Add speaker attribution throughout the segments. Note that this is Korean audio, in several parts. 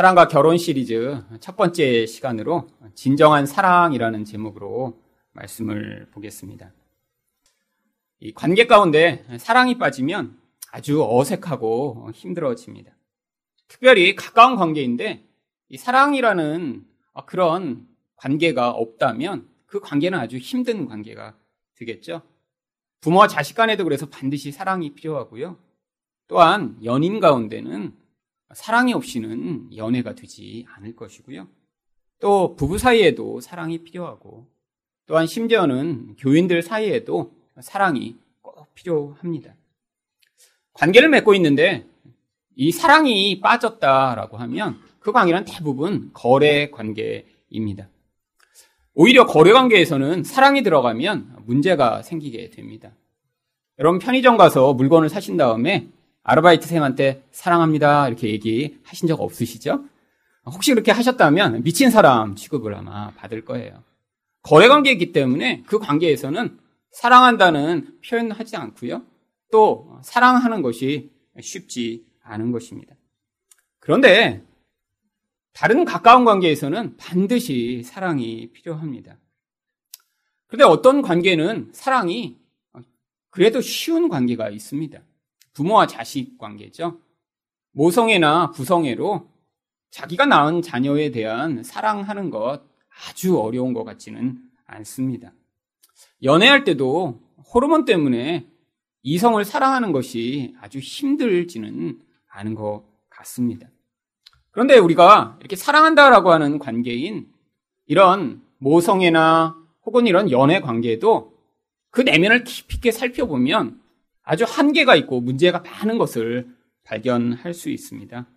Speaker 1: 사랑과 결혼 시리즈 첫 번째 시간으로 진정한 사랑이라는 제목으로 말씀을 보겠습니다. 이 관계 가운데 사랑이 빠지면 아주 어색하고 힘들어집니다. 특별히 가까운 관계인데 이 사랑이라는 그런 관계가 없다면 그 관계는 아주 힘든 관계가 되겠죠. 부모와 자식 간에도 그래서 반드시 사랑이 필요하고요. 또한 연인 가운데는 사랑이 없이는 연애가 되지 않을 것이고요. 또 부부 사이에도 사랑이 필요하고 또한 심지어는 교인들 사이에도 사랑이 꼭 필요합니다. 관계를 맺고 있는데 이 사랑이 빠졌다라고 하면 그 관계는 대부분 거래 관계입니다. 오히려 거래 관계에서는 사랑이 들어가면 문제가 생기게 됩니다. 여러분 편의점 가서 물건을 사신 다음에 아르바이트생한테 사랑합니다 이렇게 얘기하신 적 없으시죠? 혹시 그렇게 하셨다면 미친 사람 취급을 아마 받을 거예요. 거래 관계이기 때문에 그 관계에서는 사랑한다는 표현을 하지 않고요. 또 사랑하는 것이 쉽지 않은 것입니다. 그런데 다른 가까운 관계에서는 반드시 사랑이 필요합니다. 그런데 어떤 관계는 사랑이 그래도 쉬운 관계가 있습니다. 부모와 자식 관계죠. 모성애나 부성애로 자기가 낳은 자녀에 대한 사랑하는 것 아주 어려운 것 같지는 않습니다. 연애할 때도 호르몬 때문에 이성을 사랑하는 것이 아주 힘들지는 않은 것 같습니다. 그런데 우리가 이렇게 사랑한다라고 하는 관계인 이런 모성애나 혹은 이런 연애 관계도 그 내면을 깊이 있게 살펴보면 아주 한계가 있고 문제가 많은 것을 발견할 수 있습니다.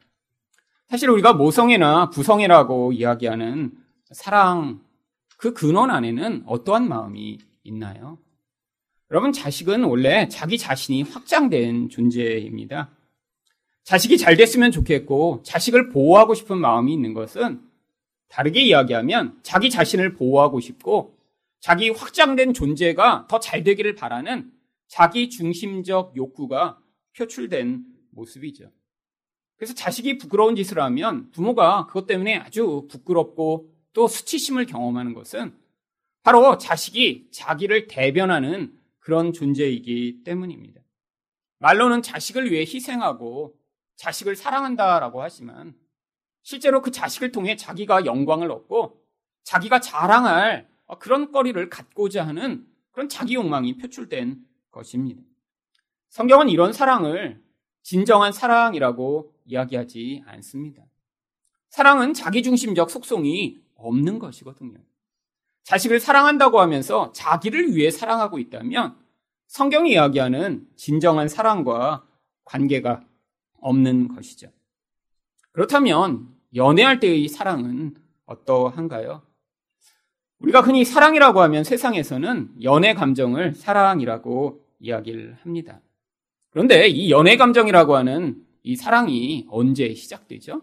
Speaker 1: 사실 우리가 모성애나 부성애라고 이야기하는 사랑 그 근원 안에는 어떠한 마음이 있나요? 여러분 자식은 원래 자기 자신이 확장된 존재입니다. 자식이 잘 됐으면 좋겠고 자식을 보호하고 싶은 마음이 있는 것은 다르게 이야기하면 자기 자신을 보호하고 싶고 자기 확장된 존재가 더 잘 되기를 바라는 자기 중심적 욕구가 표출된 모습이죠. 그래서 자식이 부끄러운 짓을 하면 부모가 그것 때문에 아주 부끄럽고 또 수치심을 경험하는 것은 바로 자식이 자기를 대변하는 그런 존재이기 때문입니다. 말로는 자식을 위해 희생하고 자식을 사랑한다라고 하지만 실제로 그 자식을 통해 자기가 영광을 얻고 자기가 자랑할 그런 거리를 갖고자 하는 그런 자기 욕망이 표출된 것입니다. 성경은 이런 사랑을 진정한 사랑이라고 이야기하지 않습니다. 사랑은 자기중심적 속성이 없는 것이거든요. 자식을 사랑한다고 하면서 자기를 위해 사랑하고 있다면 성경이 이야기하는 진정한 사랑과 관계가 없는 것이죠. 그렇다면 연애할 때의 사랑은 어떠한가요? 우리가 흔히 사랑이라고 하면 세상에서는 연애 감정을 사랑이라고 이야기를 합니다. 그런데 이 연애 감정이라고 하는 이 사랑이 언제 시작되죠?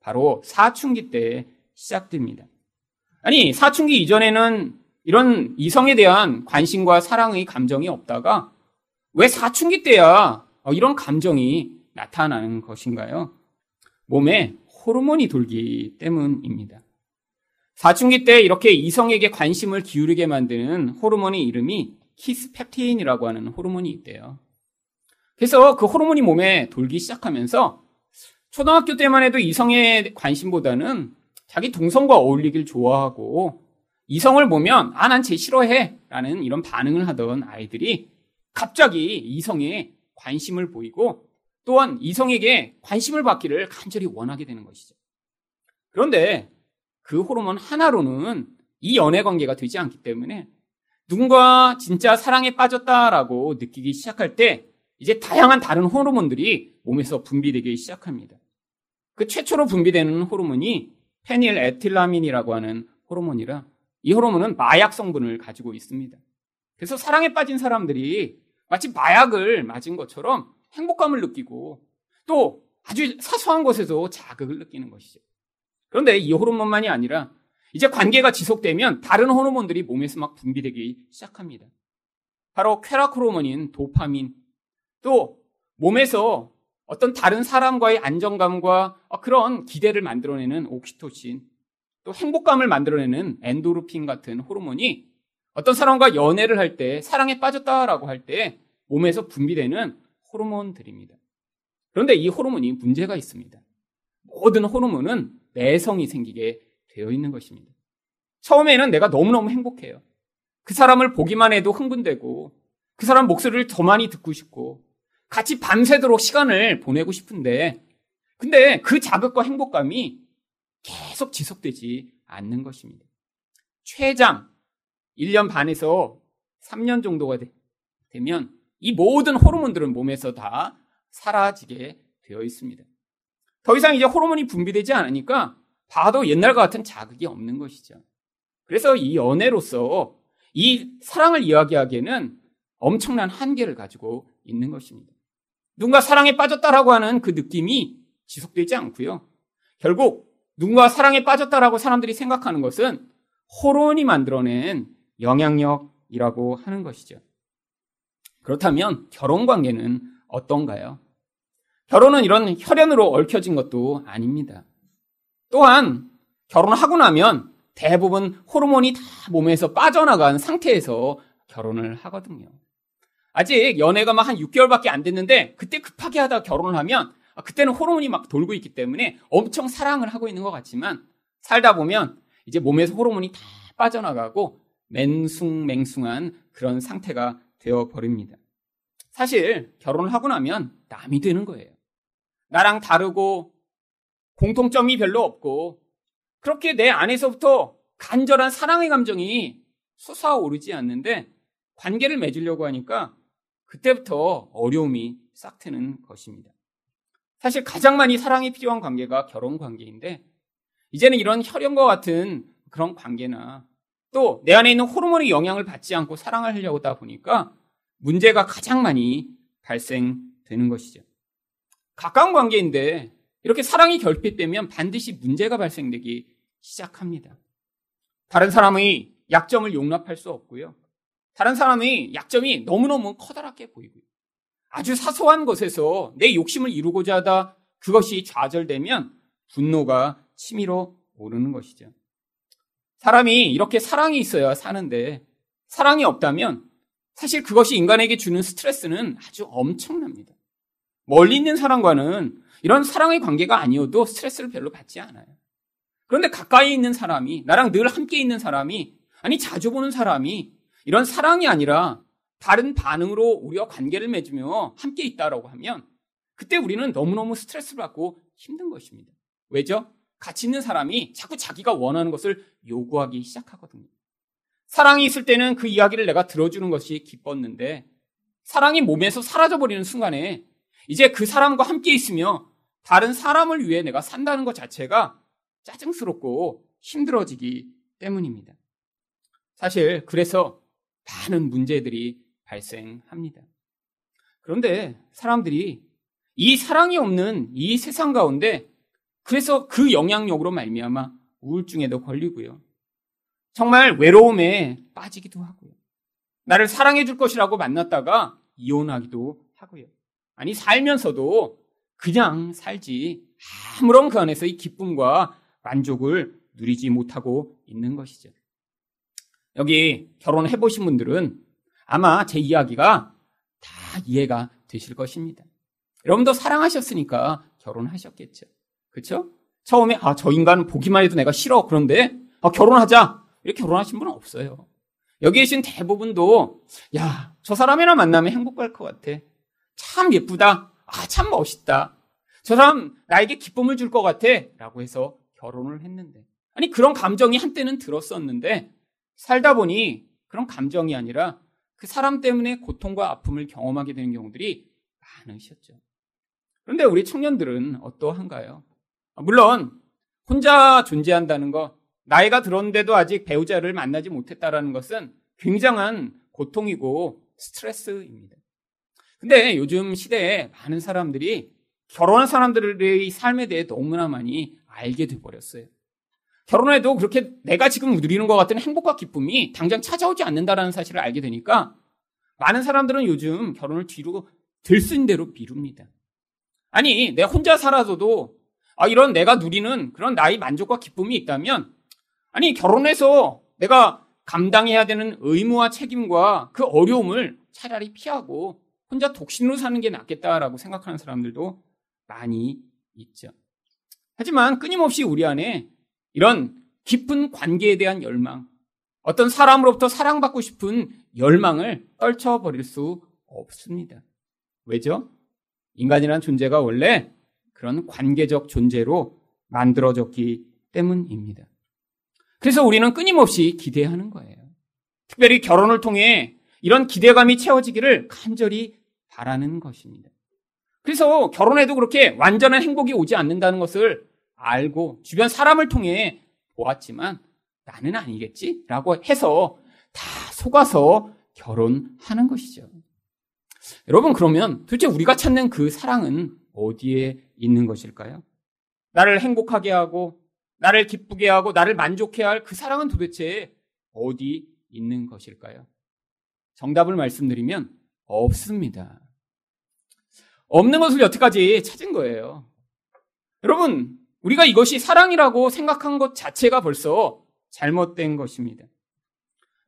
Speaker 1: 바로 사춘기 때 시작됩니다. 아니, 사춘기 이전에는 이런 이성에 대한 관심과 사랑의 감정이 없다가 왜 사춘기 때야 이런 감정이 나타나는 것인가요? 몸에 호르몬이 돌기 때문입니다. 사춘기 때 이렇게 이성에게 관심을 기울이게 만드는 호르몬의 이름이 키스펩틴이라고 하는 호르몬이 있대요. 그래서 그 호르몬이 몸에 돌기 시작하면서 초등학교 때만 해도 이성의 관심보다는 자기 동성과 어울리길 좋아하고 이성을 보면 아 난 쟤 싫어해 라는 이런 반응을 하던 아이들이 갑자기 이성에 관심을 보이고 또한 이성에게 관심을 받기를 간절히 원하게 되는 것이죠. 그런데 그 호르몬 하나로는 이 연애 관계가 되지 않기 때문에 누군가 진짜 사랑에 빠졌다라고 느끼기 시작할 때 이제 다양한 다른 호르몬들이 몸에서 분비되기 시작합니다. 그 최초로 분비되는 호르몬이 페닐 에틸라민이라고 하는 호르몬이라 이 호르몬은 마약 성분을 가지고 있습니다. 그래서 사랑에 빠진 사람들이 마치 마약을 맞은 것처럼 행복감을 느끼고 또 아주 사소한 것에서 자극을 느끼는 것이죠. 그런데 이 호르몬만이 아니라 이제 관계가 지속되면 다른 호르몬들이 몸에서 막 분비되기 시작합니다. 바로 쾌락 호르몬인 도파민, 또 몸에서 어떤 다른 사람과의 안정감과 그런 기대를 만들어내는 옥시토신, 또 행복감을 만들어내는 엔도르핀 같은 호르몬이 어떤 사람과 연애를 할 때, 사랑에 빠졌다라고 할 때 몸에서 분비되는 호르몬들입니다. 그런데 이 호르몬이 문제가 있습니다. 모든 호르몬은 내성이 생기게 되어 있는 것입니다. 처음에는 내가 너무너무 행복해요. 그 사람을 보기만 해도 흥분되고 그 사람 목소리를 더 많이 듣고 싶고 같이 밤새도록 시간을 보내고 싶은데 근데 그 자극과 행복감이 계속 지속되지 않는 것입니다. 최장 1년 반에서 3년 정도가 되면 이 모든 호르몬들은 몸에서 다 사라지게 되어 있습니다. 더 이상 이제 호르몬이 분비되지 않으니까 봐도 옛날과 같은 자극이 없는 것이죠. 그래서 이 연애로서 이 사랑을 이야기하기에는 엄청난 한계를 가지고 있는 것입니다. 누군가 사랑에 빠졌다라고 하는 그 느낌이 지속되지 않고요. 결국 누군가 사랑에 빠졌다라고 사람들이 생각하는 것은 호르몬이 만들어낸 영향력이라고 하는 것이죠. 그렇다면 결혼 관계는 어떤가요? 결혼은 이런 혈연으로 얽혀진 것도 아닙니다. 또한 결혼하고 나면 대부분 호르몬이 다 몸에서 빠져나간 상태에서 결혼을 하거든요. 아직 연애가 막 한 6개월밖에 안 됐는데 그때 급하게 하다 결혼을 하면 그때는 호르몬이 막 돌고 있기 때문에 엄청 사랑을 하고 있는 것 같지만 살다 보면 이제 몸에서 호르몬이 다 빠져나가고 맹숭맹숭한 그런 상태가 되어 버립니다. 사실 결혼을 하고 나면 남이 되는 거예요. 나랑 다르고 공통점이 별로 없고 그렇게 내 안에서부터 간절한 사랑의 감정이 솟아오르지 않는데 관계를 맺으려고 하니까 그때부터 어려움이 싹 트는 것입니다. 사실 가장 많이 사랑이 필요한 관계가 결혼 관계인데 이제는 이런 혈연과 같은 그런 관계나 또 내 안에 있는 호르몬의 영향을 받지 않고 사랑을 하려고 하다 보니까 문제가 가장 많이 발생되는 것이죠. 가까운 관계인데 이렇게 사랑이 결핍되면 반드시 문제가 발생되기 시작합니다. 다른 사람의 약점을 용납할 수 없고요. 다른 사람의 약점이 너무너무 커다랗게 보이고요. 아주 사소한 것에서 내 욕심을 이루고자 하다 그것이 좌절되면 분노가 치밀어 오르는 것이죠. 사람이 이렇게 사랑이 있어야 사는데 사랑이 없다면 사실 그것이 인간에게 주는 스트레스는 아주 엄청납니다. 멀리 있는 사람과는 이런 사랑의 관계가 아니어도 스트레스를 별로 받지 않아요. 그런데 가까이 있는 사람이, 나랑 늘 함께 있는 사람이, 아니, 자주 보는 사람이 이런 사랑이 아니라 다른 반응으로 우리와 관계를 맺으며 함께 있다라고 하면 그때 우리는 너무너무 스트레스를 받고 힘든 것입니다. 왜죠? 같이 있는 사람이 자꾸 자기가 원하는 것을 요구하기 시작하거든요. 사랑이 있을 때는 그 이야기를 내가 들어주는 것이 기뻤는데 사랑이 몸에서 사라져버리는 순간에 이제 그 사람과 함께 있으며 다른 사람을 위해 내가 산다는 것 자체가 짜증스럽고 힘들어지기 때문입니다. 사실 그래서 많은 문제들이 발생합니다. 그런데 사람들이 이 사랑이 없는 이 세상 가운데 그래서 그 영향력으로 말미암아 우울증에도 걸리고요. 정말 외로움에 빠지기도 하고요. 나를 사랑해 줄 것이라고 만났다가 이혼하기도 하고요. 아니, 살면서도 그냥 살지 아무런 그 안에서 이 기쁨과 만족을 누리지 못하고 있는 것이죠. 여기 결혼해 보신 분들은 아마 제 이야기가 다 이해가 되실 것입니다. 여러분도 사랑하셨으니까 결혼하셨겠죠. 그렇죠? 처음에 아, 저 인간 보기만 해도 내가 싫어. 그런데 아, 결혼하자. 이렇게 결혼하신 분은 없어요. 여기 계신 대부분도 야, 저 사람이나 만나면 행복할 것 같아. 참 예쁘다. 아, 참 멋있다. 저 사람 나에게 기쁨을 줄 것 같아. 라고 해서 결혼을 했는데. 아니, 그런 감정이 한때는 들었었는데, 살다 보니 그런 감정이 아니라 그 사람 때문에 고통과 아픔을 경험하게 되는 경우들이 많으셨죠. 그런데 우리 청년들은 어떠한가요? 물론, 혼자 존재한다는 것, 나이가 들었는데도 아직 배우자를 만나지 못했다라는 것은 굉장한 고통이고 스트레스입니다. 근데 요즘 시대에 많은 사람들이 결혼한 사람들의 삶에 대해 너무나 많이 알게 돼버렸어요. 결혼해도 그렇게 내가 지금 누리는 것 같은 행복과 기쁨이 당장 찾아오지 않는다라는 사실을 알게 되니까 많은 사람들은 요즘 결혼을 뒤로 들쓴 대로 미룹니다. 아니, 내 혼자 살아서도 아, 이런 내가 누리는 그런 나의 만족과 기쁨이 있다면 아니, 결혼해서 내가 감당해야 되는 의무와 책임과 그 어려움을 차라리 피하고 혼자 독신으로 사는 게 낫겠다라고 생각하는 사람들도 많이 있죠. 하지만 끊임없이 우리 안에 이런 깊은 관계에 대한 열망, 어떤 사람으로부터 사랑받고 싶은 열망을 떨쳐버릴 수 없습니다. 왜죠? 인간이란 존재가 원래 그런 관계적 존재로 만들어졌기 때문입니다. 그래서 우리는 끊임없이 기대하는 거예요. 특별히 결혼을 통해 이런 기대감이 채워지기를 간절히 바라는 것입니다. 그래서 결혼해도 그렇게 완전한 행복이 오지 않는다는 것을 알고 주변 사람을 통해 보았지만 나는 아니겠지? 라고 해서 다 속아서 결혼하는 것이죠. 여러분, 그러면 도대체 우리가 찾는 그 사랑은 어디에 있는 것일까요? 나를 행복하게 하고, 나를 기쁘게 하고, 나를 만족해 할 그 사랑은 도대체 어디 있는 것일까요? 정답을 말씀드리면 없습니다. 없는 것을 여태까지 찾은 거예요. 여러분, 우리가 이것이 사랑이라고 생각한 것 자체가 벌써 잘못된 것입니다.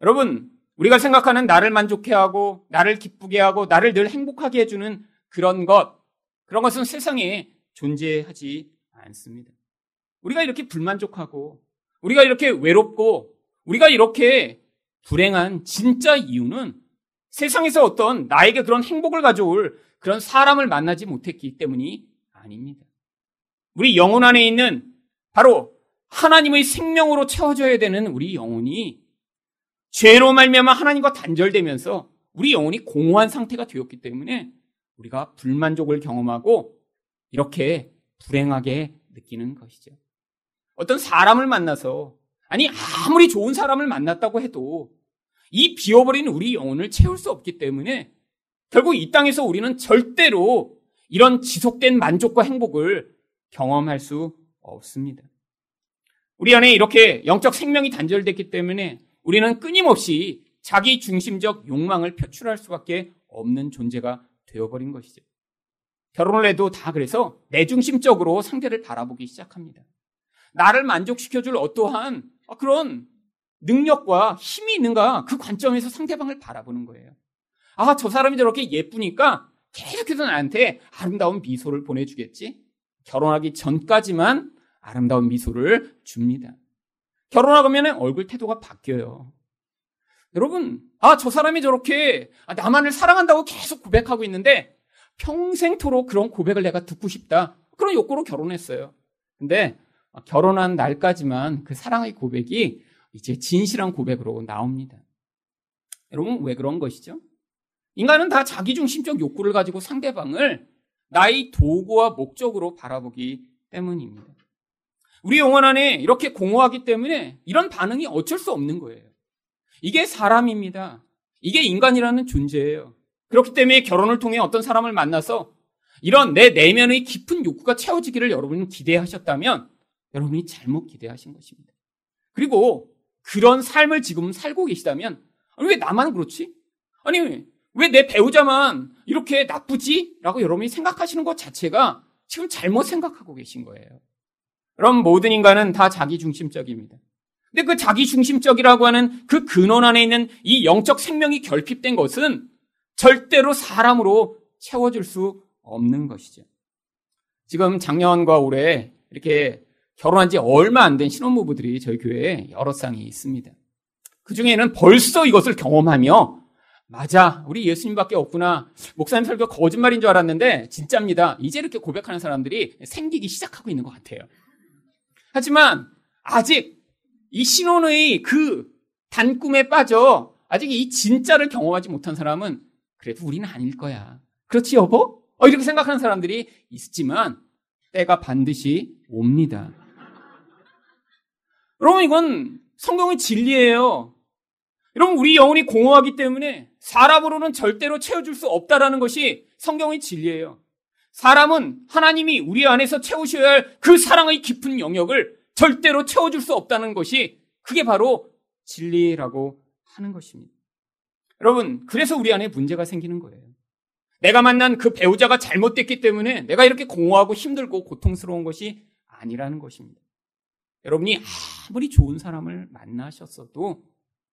Speaker 1: 여러분, 우리가 생각하는 나를 만족해 하고, 나를 기쁘게 하고, 나를 늘 행복하게 해주는 그런 것, 그런 것은 세상에 존재하지 않습니다. 우리가 이렇게 불만족하고, 우리가 이렇게 외롭고, 우리가 이렇게 불행한 진짜 이유는 세상에서 어떤 나에게 그런 행복을 가져올 그런 사람을 만나지 못했기 때문이 아닙니다. 우리 영혼 안에 있는 바로 하나님의 생명으로 채워져야 되는 우리 영혼이 죄로 말미암아 하나님과 단절되면서 우리 영혼이 공허한 상태가 되었기 때문에 우리가 불만족을 경험하고 이렇게 불행하게 느끼는 것이죠. 어떤 사람을 만나서 아니 아무리 좋은 사람을 만났다고 해도 이 비어버린 우리 영혼을 채울 수 없기 때문에 결국 이 땅에서 우리는 절대로 이런 지속된 만족과 행복을 경험할 수 없습니다. 우리 안에 이렇게 영적 생명이 단절됐기 때문에 우리는 끊임없이 자기 중심적 욕망을 표출할 수밖에 없는 존재가 되어버린 것이죠. 결혼을 해도 다 그래서 내중심적으로 상대를 바라보기 시작합니다. 나를 만족시켜줄 어떠한 그런 능력과 힘이 있는가 그 관점에서 상대방을 바라보는 거예요. 아, 저 사람이 저렇게 예쁘니까 계속해서 나한테 아름다운 미소를 보내주겠지? 결혼하기 전까지만 아름다운 미소를 줍니다. 결혼하면 얼굴 태도가 바뀌어요. 여러분, 아, 저 사람이 저렇게 나만을 사랑한다고 계속 고백하고 있는데 평생토록 그런 고백을 내가 듣고 싶다. 그런 욕구로 결혼했어요. 근데 결혼한 날까지만 그 사랑의 고백이 이제 진실한 고백으로 나옵니다. 여러분, 왜 그런 것이죠? 인간은 다 자기중심적 욕구를 가지고 상대방을 나의 도구와 목적으로 바라보기 때문입니다. 우리 영혼 안에 이렇게 공허하기 때문에 이런 반응이 어쩔 수 없는 거예요. 이게 사람입니다. 이게 인간이라는 존재예요. 그렇기 때문에 결혼을 통해 어떤 사람을 만나서 이런 내 내면의 깊은 욕구가 채워지기를 여러분이 기대하셨다면 여러분이 잘못 기대하신 것입니다. 그리고 그런 삶을 지금 살고 계시다면 왜 나만 그렇지? 아니 왜 내 배우자만 이렇게 나쁘지? 라고 여러분이 생각하시는 것 자체가 지금 잘못 생각하고 계신 거예요. 그럼 모든 인간은 다 자기중심적입니다. 근데 그 자기중심적이라고 하는 그 근원 안에 있는 이 영적 생명이 결핍된 것은 절대로 사람으로 채워줄 수 없는 것이죠. 지금 작년과 올해 이렇게 결혼한 지 얼마 안 된 신혼부부들이 저희 교회에 여러 쌍이 있습니다. 그 중에는 벌써 이것을 경험하며 맞아, 우리 예수님밖에 없구나. 목사님 설교 거짓말인 줄 알았는데 진짜입니다. 이제 이렇게 고백하는 사람들이 생기기 시작하고 있는 것 같아요. 하지만 아직 이 신혼의 그 단꿈에 빠져 아직 이 진짜를 경험하지 못한 사람은 그래도 우리는 아닐 거야. 그렇지 여보? 어, 이렇게 생각하는 사람들이 있지만 때가 반드시 옵니다. 여러분, 이건 성경의 진리예요. 여러분, 우리 영혼이 공허하기 때문에 사람으로는 절대로 채워줄 수 없다라는 것이 성경의 진리예요. 사람은 하나님이 우리 안에서 채우셔야 할 그 사랑의 깊은 영역을 절대로 채워줄 수 없다는 것이 그게 바로 진리라고 하는 것입니다. 여러분, 그래서 우리 안에 문제가 생기는 거예요. 내가 만난 그 배우자가 잘못됐기 때문에 내가 이렇게 공허하고 힘들고 고통스러운 것이 아니라는 것입니다. 여러분이 아무리 좋은 사람을 만나셨어도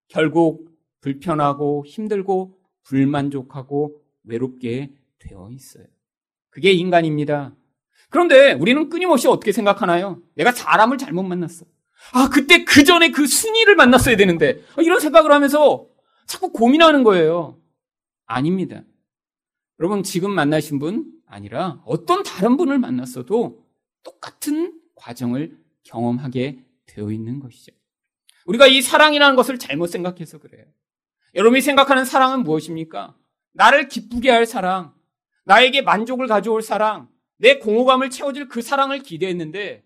Speaker 1: 결국 불편하고 힘들고 불만족하고 외롭게 되어 있어요. 그게 인간입니다. 그런데 우리는 끊임없이 어떻게 생각하나요? 내가 사람을 잘못 만났어. 아, 그때 그 전에 그 순위를 만났어야 되는데. 이런 생각을 하면서 자꾸 고민하는 거예요. 아닙니다. 여러분, 지금 만나신 분 아니라 어떤 다른 분을 만났어도 똑같은 과정을 경험하게 되어 있는 것이죠. 우리가 이 사랑이라는 것을 잘못 생각해서 그래요. 여러분이 생각하는 사랑은 무엇입니까? 나를 기쁘게 할 사랑, 나에게 만족을 가져올 사랑, 내 공허감을 채워줄 그 사랑을 기대했는데,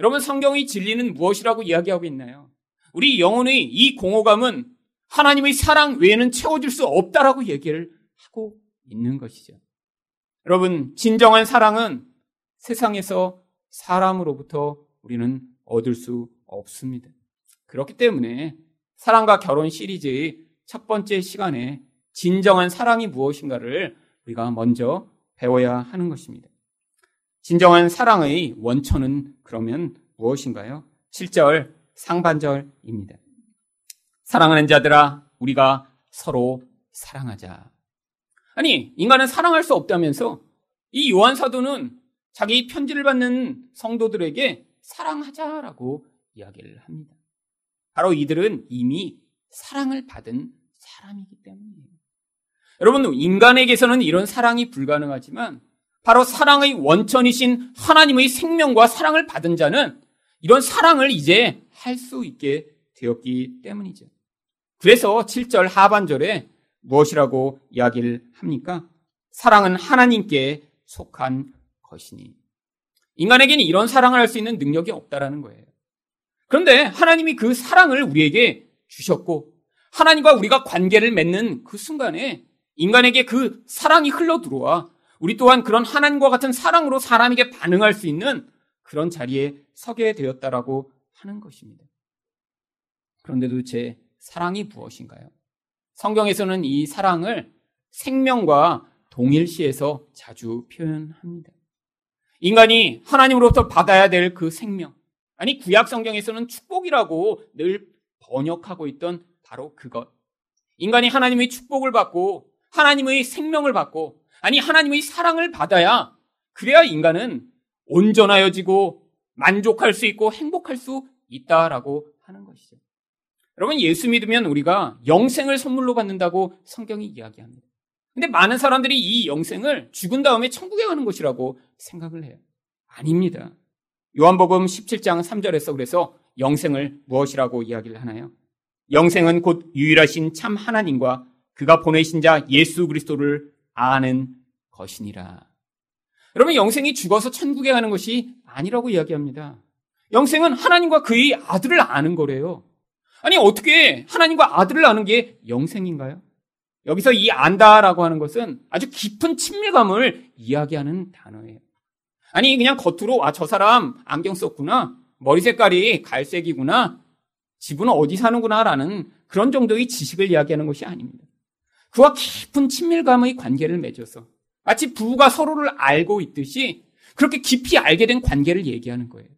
Speaker 1: 여러분 성경의 진리는 무엇이라고 이야기하고 있나요? 우리 영혼의 이 공허감은 하나님의 사랑 외에는 채워줄 수 없다라고 얘기를 하고 있는 것이죠. 여러분, 진정한 사랑은 세상에서 사람으로부터 우리는 얻을 수 없습니다. 그렇기 때문에 사랑과 결혼 시리즈의 첫 번째 시간에 진정한 사랑이 무엇인가를 우리가 먼저 배워야 하는 것입니다. 진정한 사랑의 원천은 그러면 무엇인가요? 7절 상반절입니다. 사랑하는 자들아, 우리가 서로 사랑하자. 아니, 인간은 사랑할 수 없다면서 이 요한 사도는 자기 편지를 받는 성도들에게 사랑하자라고 이야기를 합니다. 바로 이들은 이미 사랑을 받은 사람이기 때문이에요. 여러분, 인간에게서는 이런 사랑이 불가능하지만 바로 사랑의 원천이신 하나님의 생명과 사랑을 받은 자는 이런 사랑을 이제 할 수 있게 되었기 때문이죠. 그래서 7절 하반절에 무엇이라고 이야기를 합니까? 사랑은 하나님께 속한 것이니. 인간에게는 이런 사랑을 할 수 있는 능력이 없다라는 거예요. 그런데 하나님이 그 사랑을 우리에게 주셨고 하나님과 우리가 관계를 맺는 그 순간에 인간에게 그 사랑이 흘러 들어와 우리 또한 그런 하나님과 같은 사랑으로 사람에게 반응할 수 있는 그런 자리에 서게 되었다라고 하는 것입니다. 그런데 도대체 사랑이 무엇인가요? 성경에서는 이 사랑을 생명과 동일시해서 자주 표현합니다. 인간이 하나님으로부터 받아야 될 그 생명. 아니, 구약 성경에서는 축복이라고 늘 번역하고 있던 바로 그것. 인간이 하나님의 축복을 받고 하나님의 생명을 받고 아니, 하나님의 사랑을 받아야 그래야 인간은 온전하여지고 만족할 수 있고 행복할 수 있다라고 하는 것이죠. 여러분, 예수 믿으면 우리가 영생을 선물로 받는다고 성경이 이야기합니다. 근데 많은 사람들이 이 영생을 죽은 다음에 천국에 가는 것이라고 생각을 해요. 아닙니다. 요한복음 17장 3절에서 그래서 영생을 무엇이라고 이야기를 하나요? 영생은 곧 유일하신 참 하나님과 그가 보내신 자 예수 그리스도를 아는 것이니라. 여러분, 영생이 죽어서 천국에 가는 것이 아니라고 이야기합니다. 영생은 하나님과 그의 아들을 아는 거래요. 아니, 어떻게 하나님과 아들을 아는 게 영생인가요? 여기서 이 안다라고 하는 것은 아주 깊은 친밀감을 이야기하는 단어예요. 아니, 그냥 겉으로, 아, 저 사람 안경 썼구나. 머리 색깔이 갈색이구나. 집은 어디 사는구나라는 그런 정도의 지식을 이야기하는 것이 아닙니다. 그와 깊은 친밀감의 관계를 맺어서 마치 부부가 서로를 알고 있듯이 그렇게 깊이 알게 된 관계를 얘기하는 거예요.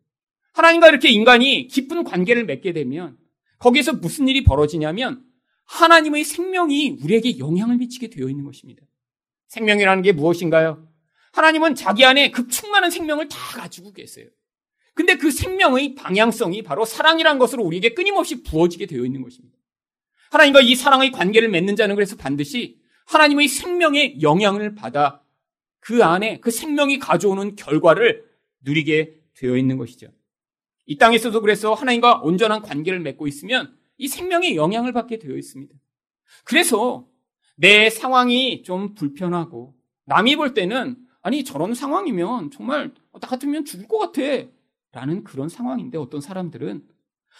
Speaker 1: 하나님과 이렇게 인간이 깊은 관계를 맺게 되면 거기에서 무슨 일이 벌어지냐면 하나님의 생명이 우리에게 영향을 미치게 되어 있는 것입니다. 생명이라는 게 무엇인가요? 하나님은 자기 안에 그 충만한 생명을 다 가지고 계세요. 근데 그 생명의 방향성이 바로 사랑이라는 것으로 우리에게 끊임없이 부어지게 되어 있는 것입니다. 하나님과 이 사랑의 관계를 맺는 자는 그래서 반드시 하나님의 생명의 영향을 받아 그 안에 그 생명이 가져오는 결과를 누리게 되어 있는 것이죠. 이 땅에서도 그래서 하나님과 온전한 관계를 맺고 있으면 이 생명의 영향을 받게 되어 있습니다. 그래서 내 상황이 좀 불편하고 남이 볼 때는 아니 저런 상황이면 정말 나 같으면 죽을 것 같아 라는 그런 상황인데 어떤 사람들은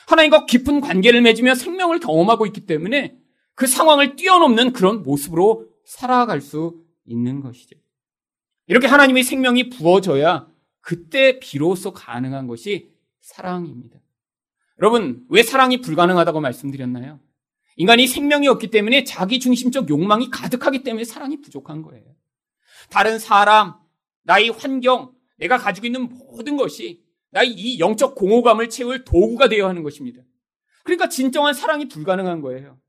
Speaker 1: 하나님과 깊은 관계를 맺으며 생명을 경험하고 있기 때문에 그 상황을 뛰어넘는 그런 모습으로 살아갈 수 있는 것이죠. 이렇게 하나님의 생명이 부어져야 그때 비로소 가능한 것이 사랑입니다. 여러분, 왜 사랑이 불가능하다고 말씀드렸나요? 인간이 생명이 없기 때문에 자기 중심적 욕망이 가득하기 때문에 사랑이 부족한 거예요. 다른 사람, 나의 환경, 내가 가지고 있는 모든 것이 나의 이 영적 공허감을 채울 도구가 되어야 하는 것입니다. 그러니까 진정한 사랑이 불가능한 거예요.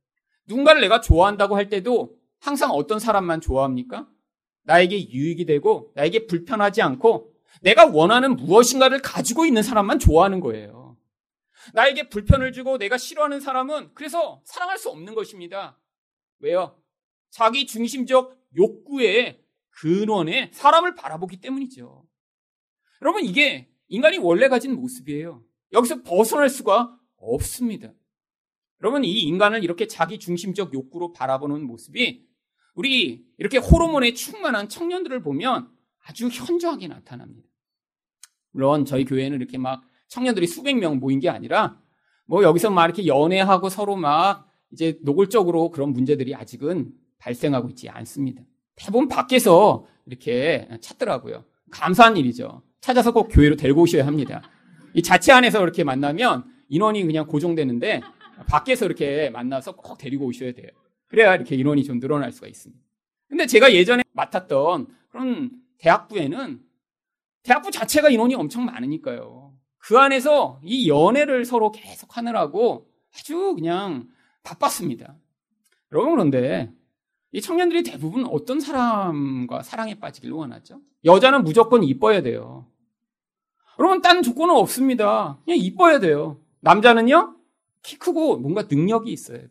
Speaker 1: 누군가를 내가 좋아한다고 할 때도 항상 어떤 사람만 좋아합니까? 나에게 유익이 되고 나에게 불편하지 않고 내가 원하는 무엇인가를 가지고 있는 사람만 좋아하는 거예요. 나에게 불편을 주고 내가 싫어하는 사람은 그래서 사랑할 수 없는 것입니다. 왜요? 자기 중심적 욕구의 근원에 사람을 바라보기 때문이죠. 여러분, 이게 인간이 원래 가진 모습이에요. 여기서 벗어날 수가 없습니다. 여러분, 이 인간을 이렇게 자기 중심적 욕구로 바라보는 모습이 우리 이렇게 호르몬에 충만한 청년들을 보면 아주 현저하게 나타납니다. 물론 저희 교회는 이렇게 막 청년들이 수백 명 모인 게 아니라 뭐 여기서 막 이렇게 연애하고 서로 막 이제 노골적으로 그런 문제들이 아직은 발생하고 있지 않습니다. 대부분 밖에서 이렇게 찾더라고요. 감사한 일이죠. 찾아서 꼭 교회로 데리고 오셔야 합니다. 이 자체 안에서 이렇게 만나면 인원이 그냥 고정되는데 밖에서 이렇게 만나서 꼭 데리고 오셔야 돼요. 그래야 이렇게 인원이 좀 늘어날 수가 있습니다. 근데 제가 예전에 맡았던 그런 대학부에는 대학부 자체가 인원이 엄청 많으니까요. 그 안에서 이 연애를 서로 계속 하느라고 아주 그냥 바빴습니다. 여러분 그런데 이 청년들이 대부분 어떤 사람과 사랑에 빠지길 원하죠? 여자는 무조건 이뻐야 돼요. 여러분 딴 조건은 없습니다. 그냥 이뻐야 돼요. 남자는요 키 크고 뭔가 능력이 있어야 돼요.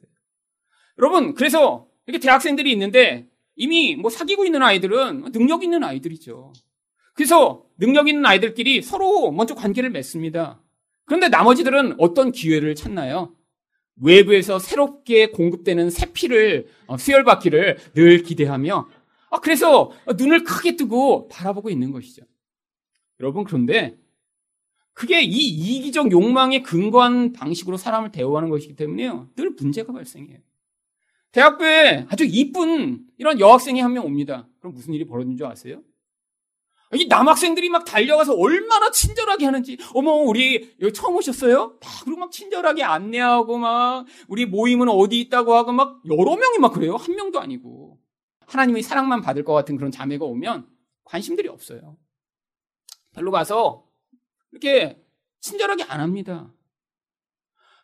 Speaker 1: 여러분 그래서 이렇게 대학생들이 있는데 이미 뭐 사귀고 있는 아이들은 능력 있는 아이들이죠. 그래서 능력 있는 아이들끼리 서로 먼저 관계를 맺습니다. 그런데 나머지들은 어떤 기회를 찾나요? 외부에서 새롭게 공급되는 새 피를 어, 수혈받기를 늘 기대하며 아, 그래서 눈을 크게 뜨고 바라보고 있는 것이죠. 여러분 그런데 그게 이 이기적 욕망에 근거한 방식으로 사람을 대우하는 것이기 때문에요. 늘 문제가 발생해요. 대학교에 아주 이쁜 이런 여학생이 한 명 옵니다. 그럼 무슨 일이 벌어진 줄 아세요? 이 남학생들이 막 달려가서 얼마나 친절하게 하는지, 어머, 우리 여기 처음 오셨어요? 막, 그리고 막 친절하게 안내하고 막, 우리 모임은 어디 있다고 하고 막, 여러 명이 막 그래요. 한 명도 아니고. 하나님의 사랑만 받을 것 같은 그런 자매가 오면 관심들이 없어요. 별로 가서 이렇게 친절하게 안 합니다.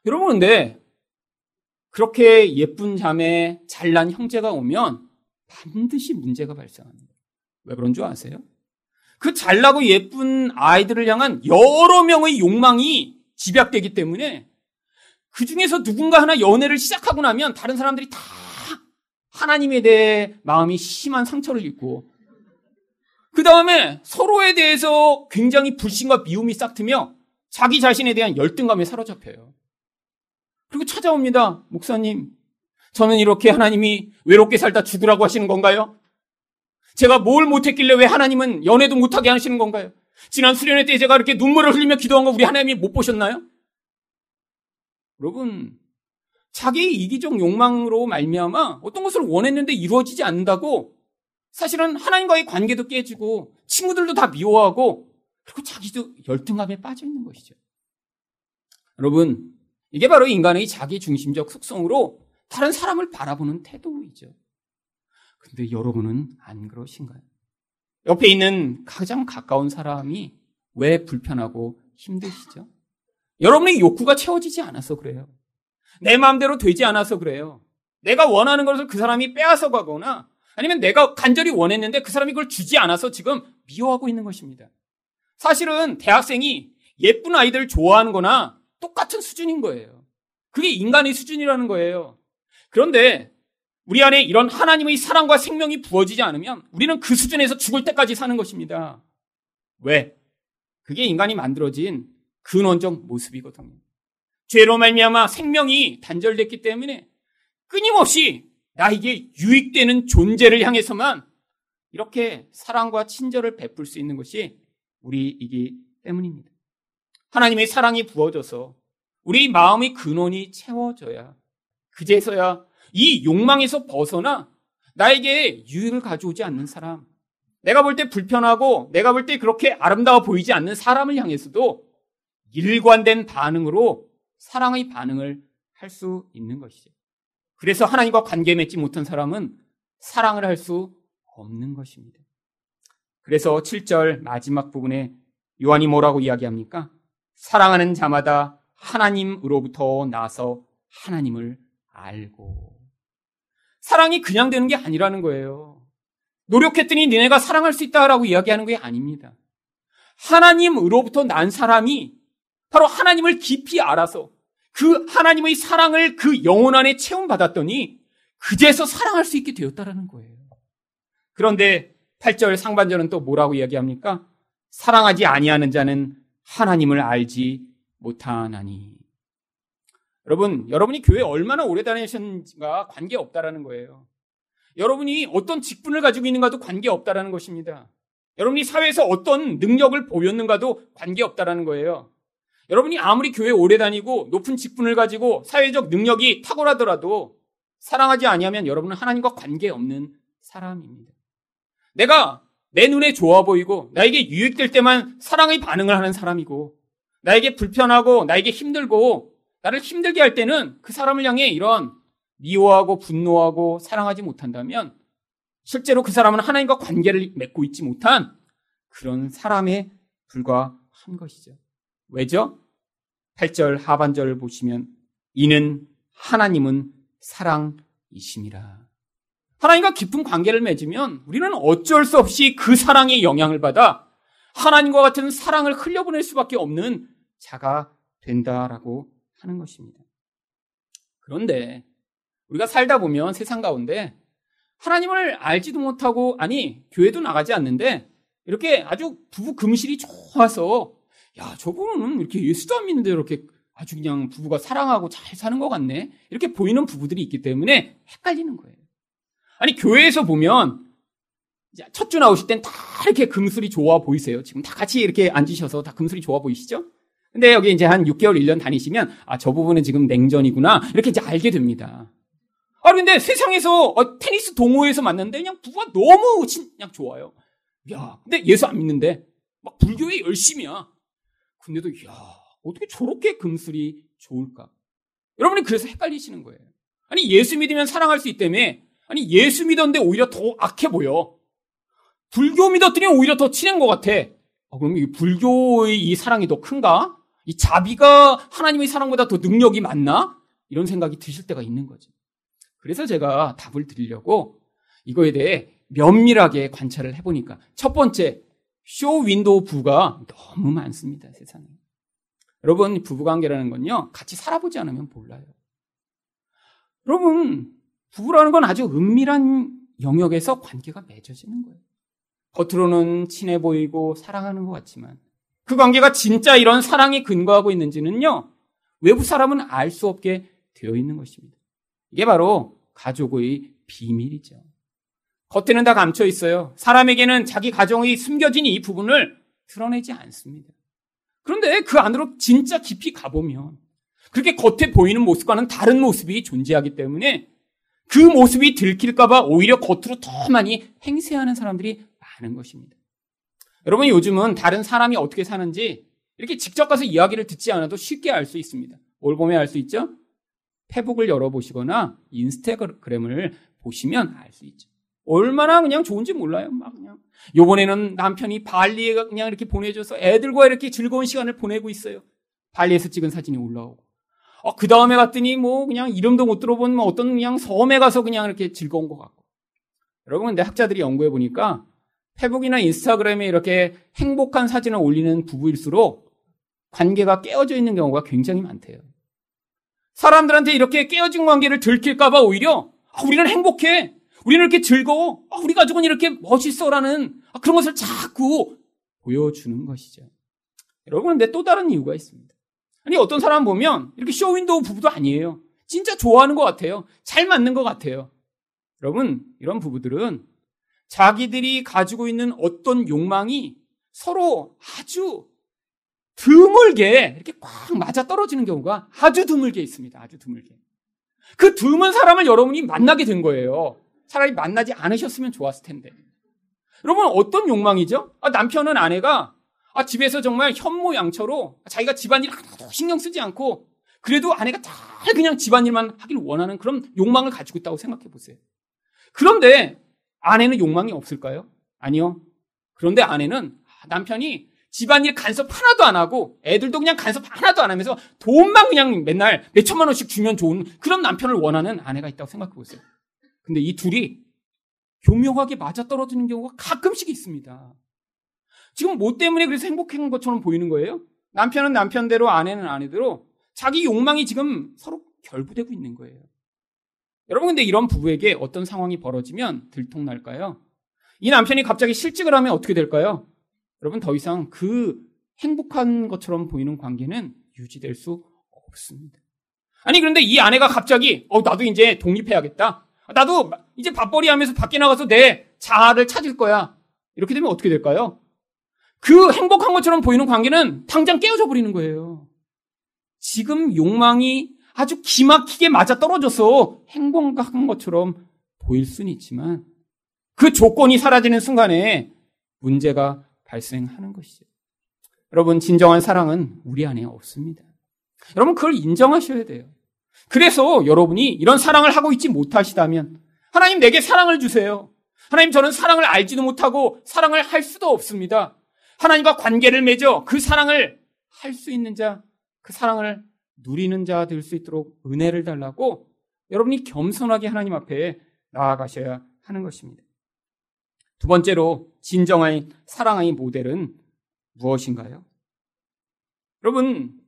Speaker 1: 여러분, 근데 그렇게 예쁜 자매, 잘난 형제가 오면 반드시 문제가 발생합니다. 왜 그런 줄 아세요? 그 잘나고 예쁜 아이들을 향한 여러 명의 욕망이 집약되기 때문에 그 중에서 누군가 하나 연애를 시작하고 나면 다른 사람들이 다 하나님에 대해 마음이 심한 상처를 입고 그 다음에 서로에 대해서 굉장히 불신과 미움이 싹트며 자기 자신에 대한 열등감에 사로잡혀요. 그리고 찾아옵니다. 목사님, 저는 이렇게 하나님이 외롭게 살다 죽으라고 하시는 건가요? 제가 뭘 못했길래 왜 하나님은 연애도 못하게 하시는 건가요? 지난 수련회 때 제가 이렇게 눈물을 흘리며 기도한 거 우리 하나님이 못 보셨나요? 여러분, 자기의 이기적 욕망으로 말미암아 어떤 것을 원했는데 이루어지지 않는다고 사실은 하나님과의 관계도 깨지고 친구들도 다 미워하고 그리고 자기도 열등감에 빠져 있는 것이죠. 여러분, 이게 바로 인간의 자기 중심적 속성으로 다른 사람을 바라보는 태도이죠. 근데 여러분은 안 그러신가요? 옆에 있는 가장 가까운 사람이 왜 불편하고 힘드시죠? 여러분의 욕구가 채워지지 않아서 그래요. 내 마음대로 되지 않아서 그래요. 내가 원하는 것을 그 사람이 빼앗아 가거나 아니면 내가 간절히 원했는데 그 사람이 그걸 주지 않아서 지금 미워하고 있는 것입니다. 사실은 대학생이 예쁜 아이들 좋아하는 거나 똑같은 수준인 거예요. 그게 인간의 수준이라는 거예요. 그런데 우리 안에 이런 하나님의 사랑과 생명이 부어지지 않으면 우리는 그 수준에서 죽을 때까지 사는 것입니다. 왜? 그게 인간이 만들어진 근원적 모습이거든요. 죄로 말미암아 생명이 단절됐기 때문에 끊임없이 나에게 유익되는 존재를 향해서만 이렇게 사랑과 친절을 베풀 수 있는 것이 우리이기 때문입니다. 하나님의 사랑이 부어져서 우리 마음의 근원이 채워져야 그제서야 이 욕망에서 벗어나 나에게 유익을 가져오지 않는 사람, 내가 볼 때 불편하고 내가 볼 때 그렇게 아름다워 보이지 않는 사람을 향해서도 일관된 반응으로 사랑의 반응을 할 수 있는 것이죠. 그래서 하나님과 관계 맺지 못한 사람은 사랑을 할 수 없는 것입니다. 그래서 7절 마지막 부분에 요한이 뭐라고 이야기합니까? 사랑하는 자마다 하나님으로부터 나서 하나님을 알고. 사랑이 그냥 되는 게 아니라는 거예요. 노력했더니 너네가 사랑할 수 있다라고 이야기하는 게 아닙니다. 하나님으로부터 난 사람이 바로 하나님을 깊이 알아서 그 하나님의 사랑을 그 영혼 안에 체험받았더니 그제서 사랑할 수 있게 되었다라는 거예요. 그런데 8절 상반절은 또 뭐라고 이야기합니까? 사랑하지 아니하는 자는 하나님을 알지 못하나니. 여러분, 여러분이 교회 얼마나 오래 다니셨는지가 관계없다라는 거예요. 여러분이 어떤 직분을 가지고 있는가도 관계없다라는 것입니다. 여러분이 사회에서 어떤 능력을 보였는가도 관계없다라는 거예요. 여러분이 아무리 교회 오래 다니고 높은 직분을 가지고 사회적 능력이 탁월하더라도 사랑하지 아니하면 여러분은 하나님과 관계없는 사람입니다. 내가 내 눈에 좋아 보이고 나에게 유익될 때만 사랑의 반응을 하는 사람이고 나에게 불편하고 나에게 힘들고 나를 힘들게 할 때는 그 사람을 향해 이런 미워하고 분노하고 사랑하지 못한다면 실제로 그 사람은 하나님과 관계를 맺고 있지 못한 그런 사람에 불과한 것이죠. 왜죠? 8절 하반절을 보시면 이는 하나님은 사랑이심이라. 하나님과 깊은 관계를 맺으면 우리는 어쩔 수 없이 그 사랑의 영향을 받아 하나님과 같은 사랑을 흘려보낼 수밖에 없는 자가 된다라고 하는 것입니다. 그런데 우리가 살다 보면 세상 가운데 하나님을 알지도 못하고 아니 교회도 나가지 않는데 이렇게 아주 부부 금실이 좋아서 야 저분은 이렇게 예수도 안 믿는데 이렇게 아주 그냥 부부가 사랑하고 잘 사는 것 같네 이렇게 보이는 부부들이 있기 때문에 헷갈리는 거예요. 아니 교회에서 보면 첫 주 나오실 땐 다 이렇게 금술이 좋아 보이세요. 지금 다 같이 이렇게 앉으셔서 다 금술이 좋아 보이시죠? 근데 여기 이제 한 6개월, 1년 다니시면 아, 저 부분은 지금 냉전이구나. 이렇게 이제 알게 됩니다. 아, 근데 세상에서 어, 테니스 동호회에서 만났는데 그냥 부부가 너무 그냥 좋아요. 야, 근데 예수 안 믿는데 막 불교에 열심이야. 근데도 야, 어떻게 저렇게 금술이 좋을까? 여러분이 그래서 헷갈리시는 거예요. 아니 예수 믿으면 사랑할 수 있다며 아니 예수 믿었는데 오히려 더 악해 보여. 불교 믿었더니 오히려 더 친한 것 같아. 아, 그럼 이 불교의 이 사랑이 더 큰가? 이 자비가 하나님의 사랑보다 더 능력이 많나? 이런 생각이 드실 때가 있는 거죠. 그래서 제가 답을 드리려고 이거에 대해 면밀하게 관찰을 해보니까 첫 번째 쇼윈도우 부부가 너무 많습니다 세상에. 여러분 부부관계라는 건요 같이 살아보지 않으면 몰라요. 여러분 부부라는 건 아주 은밀한 영역에서 관계가 맺어지는 거예요. 겉으로는 친해 보이고 사랑하는 것 같지만 그 관계가 진짜 이런 사랑에 근거하고 있는지는요 외부 사람은 알 수 없게 되어 있는 것입니다. 이게 바로 가족의 비밀이죠. 겉에는 다 감춰 있어요. 사람에게는 자기 가정의 숨겨진 이 부분을 드러내지 않습니다. 그런데 그 안으로 진짜 깊이 가보면 그렇게 겉에 보이는 모습과는 다른 모습이 존재하기 때문에 그 모습이 들킬까봐 오히려 겉으로 더 많이 행세하는 사람들이 많은 것입니다. 여러분 요즘은 다른 사람이 어떻게 사는지 이렇게 직접 가서 이야기를 듣지 않아도 쉽게 알 수 있습니다. 뭘 보면 알수 있죠? 페북을 열어보시거나 인스타그램을 보시면 알 수 있죠. 얼마나 그냥 좋은지 몰라요. 막 그냥. 요번에는 남편이 발리에 그냥 이렇게 보내줘서 애들과 이렇게 즐거운 시간을 보내고 있어요. 발리에서 찍은 사진이 올라오고. 어, 그 다음에 갔더니 뭐 그냥 이름도 못 들어본 뭐 어떤 그냥 섬에 가서 그냥 이렇게 즐거운 것 같고. 여러분, 근데 학자들이 연구해 보니까 페북이나 인스타그램에 이렇게 행복한 사진을 올리는 부부일수록 관계가 깨어져 있는 경우가 굉장히 많대요. 사람들한테 이렇게 깨어진 관계를 들킬까봐 오히려 아, 우리는 행복해. 우리는 이렇게 즐거워. 아, 우리 가족은 이렇게 멋있어라는 아, 그런 것을 자꾸 보여주는 것이죠. 여러분, 근데 또 다른 이유가 있습니다. 아니, 어떤 사람 보면 이렇게 쇼윈도우 부부도 아니에요. 진짜 좋아하는 것 같아요. 잘 맞는 것 같아요. 여러분, 이런 부부들은 자기들이 가지고 있는 어떤 욕망이 서로 아주 드물게 이렇게 꽉 맞아 떨어지는 경우가 아주 드물게 있습니다. 아주 드물게. 그 드문 사람을 여러분이 만나게 된 거예요. 차라리 만나지 않으셨으면 좋았을 텐데. 여러분 어떤 욕망이죠? 아, 남편은 아내가 아, 집에서 정말 현모양처로 자기가 집안일 하나도 신경 쓰지 않고 그래도 아내가 잘 그냥 집안일만 하길 원하는 그런 욕망을 가지고 있다고 생각해 보세요. 그런데 아내는 욕망이 없을까요? 아니요. 그런데 아내는 남편이 집안일 간섭 하나도 안 하고 애들도 그냥 간섭 하나도 안 하면서 돈만 그냥 맨날 몇 천만 원씩 주면 좋은 그런 남편을 원하는 아내가 있다고 생각해 보세요. 근데 이 둘이 교묘하게 맞아떨어지는 경우가 가끔씩 있습니다. 지금 뭐 때문에 그래서 행복한 것처럼 보이는 거예요? 남편은 남편대로 아내는 아내대로 자기 욕망이 지금 서로 결부되고 있는 거예요. 여러분 근데 이런 부부에게 어떤 상황이 벌어지면 들통날까요? 이 남편이 갑자기 실직을 하면 어떻게 될까요? 여러분 더 이상 그 행복한 것처럼 보이는 관계는 유지될 수 없습니다. 아니 그런데 이 아내가 갑자기 어 나도 이제 독립해야겠다. 나도 이제 밥벌이 하면서 밖에 나가서 내 자아를 찾을 거야. 이렇게 되면 어떻게 될까요? 그 행복한 것처럼 보이는 관계는 당장 깨어져 버리는 거예요. 지금 욕망이 아주 기막히게 맞아 떨어져서 행복한 것처럼 보일 수는 있지만 그 조건이 사라지는 순간에 문제가 발생하는 것이죠. 여러분, 진정한 사랑은 우리 안에 없습니다. 여러분, 그걸 인정하셔야 돼요. 그래서 여러분이 이런 사랑을 하고 있지 못하시다면 하나님 내게 사랑을 주세요. 하나님 저는 사랑을 알지도 못하고 사랑을 할 수도 없습니다. 하나님과 관계를 맺어 그 사랑을 할 수 있는 자, 그 사랑을 누리는 자 될 수 있도록 은혜를 달라고 여러분이 겸손하게 하나님 앞에 나아가셔야 하는 것입니다. 두 번째로 진정한 사랑의 모델은 무엇인가요? 여러분,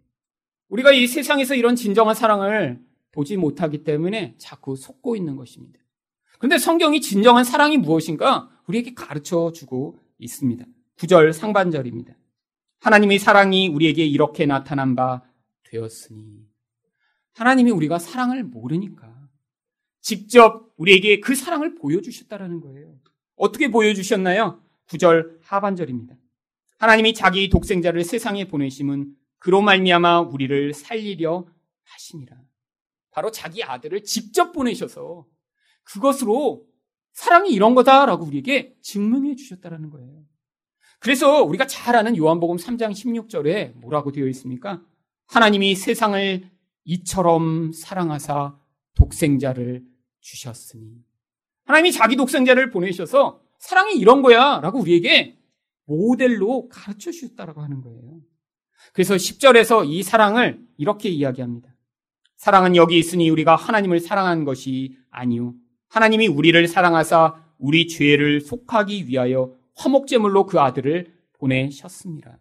Speaker 1: 우리가 이 세상에서 이런 진정한 사랑을 보지 못하기 때문에 자꾸 속고 있는 것입니다. 그런데 성경이 진정한 사랑이 무엇인가 우리에게 가르쳐 주고 있습니다. 9절 상반절입니다. 하나님의 사랑이 우리에게 이렇게 나타난 바 되었으니. 하나님이 우리가 사랑을 모르니까 직접 우리에게 그 사랑을 보여주셨다라는 거예요. 어떻게 보여주셨나요? 9절 하반절입니다. 하나님이 자기 독생자를 세상에 보내심은 그로 말미암아 우리를 살리려 하시니라. 바로 자기 아들을 직접 보내셔서 그것으로 사랑이 이런 거다라고 우리에게 증명해 주셨다라는 거예요. 그래서 우리가 잘 아는 요한복음 3장 16절에 뭐라고 되어 있습니까? 하나님이 세상을 이처럼 사랑하사 독생자를 주셨으니. 하나님이 자기 독생자를 보내셔서 사랑이 이런 거야 라고 우리에게 모델로 가르쳐 주셨다라고 하는 거예요. 그래서 10절에서 이 사랑을 이렇게 이야기합니다. 사랑은 여기 있으니 우리가 하나님을 사랑한 것이 아니요. 하나님이 우리를 사랑하사 우리 죄를 속하기 위하여 화목제물로 그 아들을 보내셨습니다.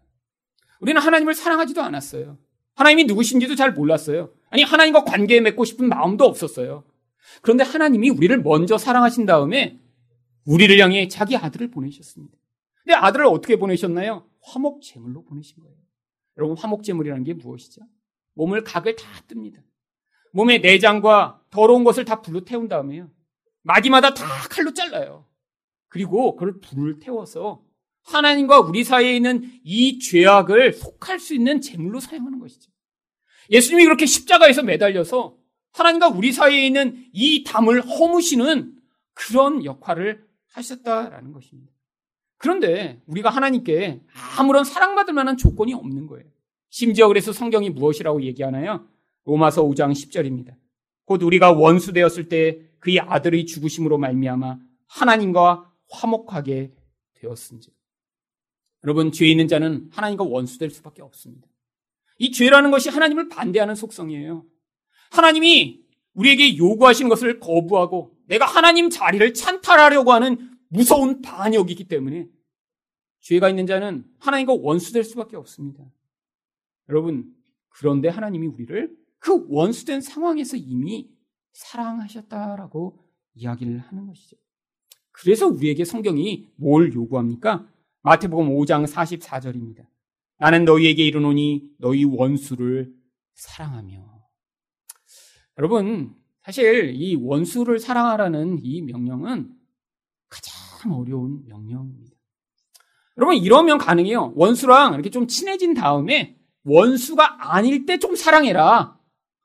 Speaker 1: 우리는 하나님을 사랑하지도 않았어요. 하나님이 누구신지도 잘 몰랐어요. 아니, 하나님과 관계 맺고 싶은 마음도 없었어요. 그런데 하나님이 우리를 먼저 사랑하신 다음에 우리를 향해 자기 아들을 보내셨습니다. 근데 아들을 어떻게 보내셨나요? 화목제물로 보내신 거예요. 여러분, 화목제물이라는 게 무엇이죠? 몸을 각을 다 뜹니다. 몸의 내장과 더러운 것을 다 불로 태운 다음에요. 마디마다 다 칼로 잘라요. 그리고 그걸 불을 태워서 하나님과 우리 사이에 있는 이 죄악을 속할 수 있는 제물로 사용하는 것이죠. 예수님이 그렇게 십자가에서 매달려서 하나님과 우리 사이에 있는 이 담을 허무시는 그런 역할을 하셨다라는 것입니다. 그런데 우리가 하나님께 아무런 사랑받을 만한 조건이 없는 거예요. 심지어 그래서 성경이 무엇이라고 얘기하나요? 로마서 5장 10절입니다. 곧 우리가 원수 되었을 때 그의 아들의 죽으심으로 말미암아 하나님과 화목하게 되었은지. 여러분, 죄 있는 자는 하나님과 원수될 수밖에 없습니다. 이 죄라는 것이 하나님을 반대하는 속성이에요. 하나님이 우리에게 요구하신 것을 거부하고 내가 하나님 자리를 찬탈하려고 하는 무서운 반역이기 때문에 죄가 있는 자는 하나님과 원수될 수밖에 없습니다. 여러분, 그런데 하나님이 우리를 그 원수된 상황에서 이미 사랑하셨다라고 이야기를 하는 것이죠. 그래서 우리에게 성경이 뭘 요구합니까? 마태복음 5장 44절입니다. 나는 너희에게 이르노니 너희 원수를 사랑하며. 여러분, 사실 이 원수를 사랑하라는 이 명령은 가장 어려운 명령입니다. 여러분, 이러면 가능해요. 원수랑 이렇게 좀 친해진 다음에 원수가 아닐 때 좀 사랑해라.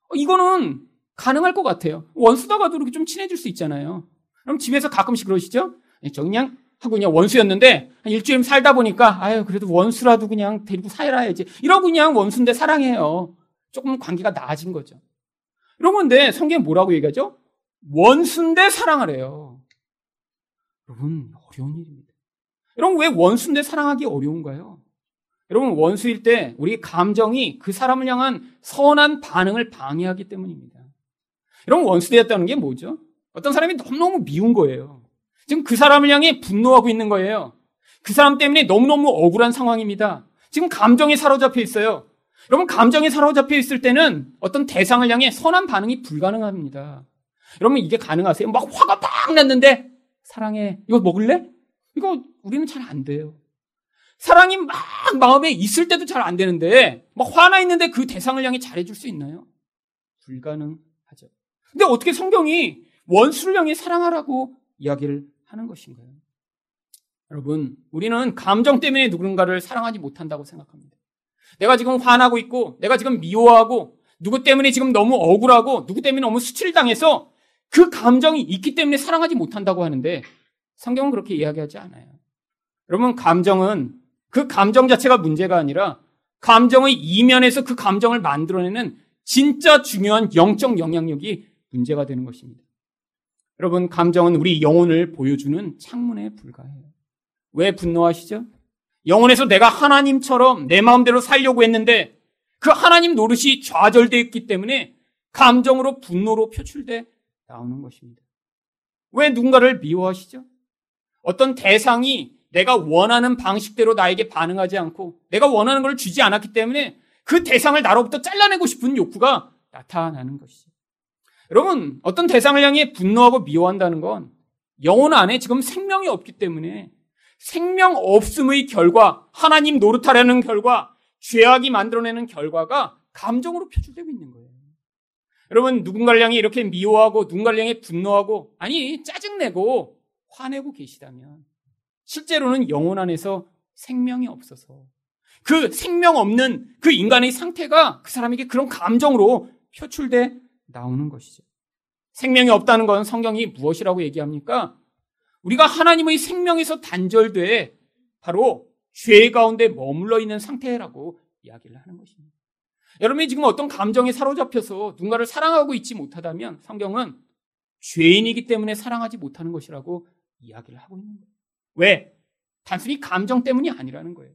Speaker 1: 어, 이거는 가능할 것 같아요. 원수다가도 이렇게 좀 친해질 수 있잖아요. 그럼 집에서 가끔씩 그러시죠? 예, 저 그냥 하고 그냥 원수였는데 한 일주일 살다 보니까 아유 그래도 원수라도 그냥 데리고 살아야지. 이러고 그냥 원수인데 사랑해요. 조금 관계가 나아진 거죠. 이런 건데 성경에 뭐라고 얘기하죠? 원수인데 사랑을 해요. 여러분 어려운 일입니다. 여러분 왜 원수인데 사랑하기 어려운가요? 여러분 원수일 때 우리 감정이 그 사람을 향한 선한 반응을 방해하기 때문입니다. 여러분 원수되었다는 게 뭐죠? 어떤 사람이 너무너무 미운 거예요. 지금 그 사람을 향해 분노하고 있는 거예요. 그 사람 때문에 너무너무 억울한 상황입니다. 지금 감정에 사로잡혀 있어요. 여러분 감정에 사로잡혀 있을 때는 어떤 대상을 향해 선한 반응이 불가능합니다. 여러분 이게 가능하세요? 막 화가 막 났는데 사랑해 이거 먹을래? 이거 우리는 잘 안 돼요. 사랑이 막 마음에 있을 때도 잘 안 되는데 막 화나 있는데 그 대상을 향해 잘해줄 수 있나요? 불가능하죠. 근데 어떻게 성경이 원수를 향해 사랑하라고 이야기를 하는 것인가요? 여러분, 우리는 감정 때문에 누군가를 사랑하지 못한다고 생각합니다. 내가 지금 화나고 있고, 내가 지금 미워하고, 누구 때문에 지금 너무 억울하고, 누구 때문에 너무 수치를 당해서 그 감정이 있기 때문에 사랑하지 못한다고 하는데, 성경은 그렇게 이야기하지 않아요. 여러분, 감정은 그 감정 자체가 문제가 아니라 감정의 이면에서 그 감정을 만들어내는 진짜 중요한 영적 영향력이 문제가 되는 것입니다. 여러분, 감정은 우리 영혼을 보여주는 창문에 불과해요. 왜 분노하시죠? 영혼에서 내가 하나님처럼 내 마음대로 살려고 했는데 그 하나님 노릇이 좌절되어 있기 때문에 감정으로 분노로 표출돼 나오는 것입니다. 왜 누군가를 미워하시죠? 어떤 대상이 내가 원하는 방식대로 나에게 반응하지 않고 내가 원하는 걸 주지 않았기 때문에 그 대상을 나로부터 잘라내고 싶은 욕구가 나타나는 것이죠. 여러분, 어떤 대상을 향해 분노하고 미워한다는 건 영혼 안에 지금 생명이 없기 때문에 생명 없음의 결과, 하나님 노릇하려는 결과, 죄악이 만들어내는 결과가 감정으로 표출되고 있는 거예요. 여러분, 누군가를 향해 이렇게 미워하고, 누군가를 향해 분노하고, 아니, 짜증내고, 화내고 계시다면, 실제로는 영혼 안에서 생명이 없어서, 그 생명 없는 그 인간의 상태가 그 사람에게 그런 감정으로 표출돼 나오는 것이죠. 생명이 없다는 건 성경이 무엇이라고 얘기합니까? 우리가 하나님의 생명에서 단절돼 바로 죄 가운데 머물러 있는 상태라고 이야기를 하는 것입니다. 여러분이 지금 어떤 감정에 사로잡혀서 누군가를 사랑하고 있지 못하다면 성경은 죄인이기 때문에 사랑하지 못하는 것이라고 이야기를 하고 있는 거예요. 왜? 단순히 감정 때문이 아니라는 거예요.